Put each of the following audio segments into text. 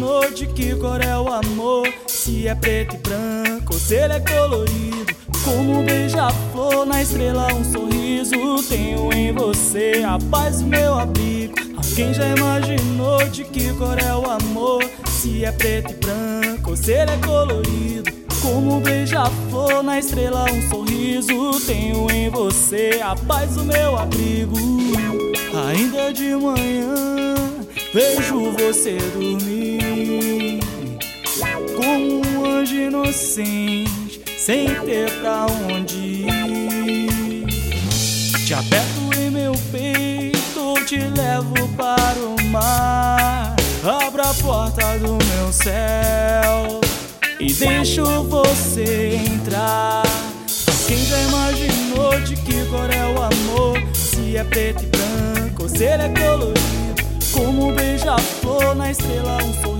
Imaginou de que cor é o amor? Se é preto e branco ou se ele é colorido Como um beija-flor na estrela um sorriso Tenho em você a paz do meu abrigo Quem já imaginou de que cor é o amor? Se é preto e branco ou se ele é colorido como um beija-flor na estrela, um sorriso. Tenho em você a paz do meu abrigo. Ainda de manhã vejo você dormir como um anjo inocente, sem ter pra onde ir. Te aperto em meu peito, te levo para o mar. Abra a porta do meu céu e deixo você entrar. Quem já imaginou de que cor é o amor? Se é preto e branco se ele é colorido. Como um beija-flor na estrela, um sorriso.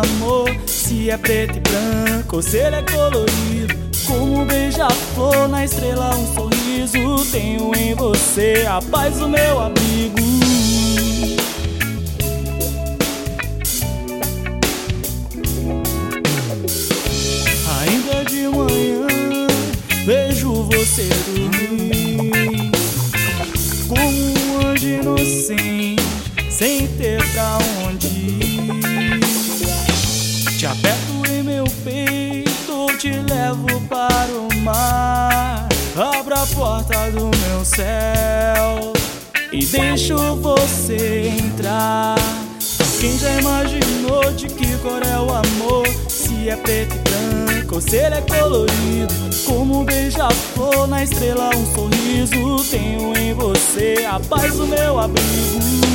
amor? Se é preto e branco se ele é colorido Como um beija-flor na estrela, um sorriso Tenho em você a paz do meu abrigo Ainda de manhã vejo você dormir Como um anjo inocente sem ter pra onde aperto em meu peito, te levo para o mar. Abro a porta do meu céu e deixo você entrar. Quem já imaginou de que cor é o amor? Se é preto e branco se ele é colorido Como um beija-flor na estrela, um sorriso Tenho em você a paz do meu abrigo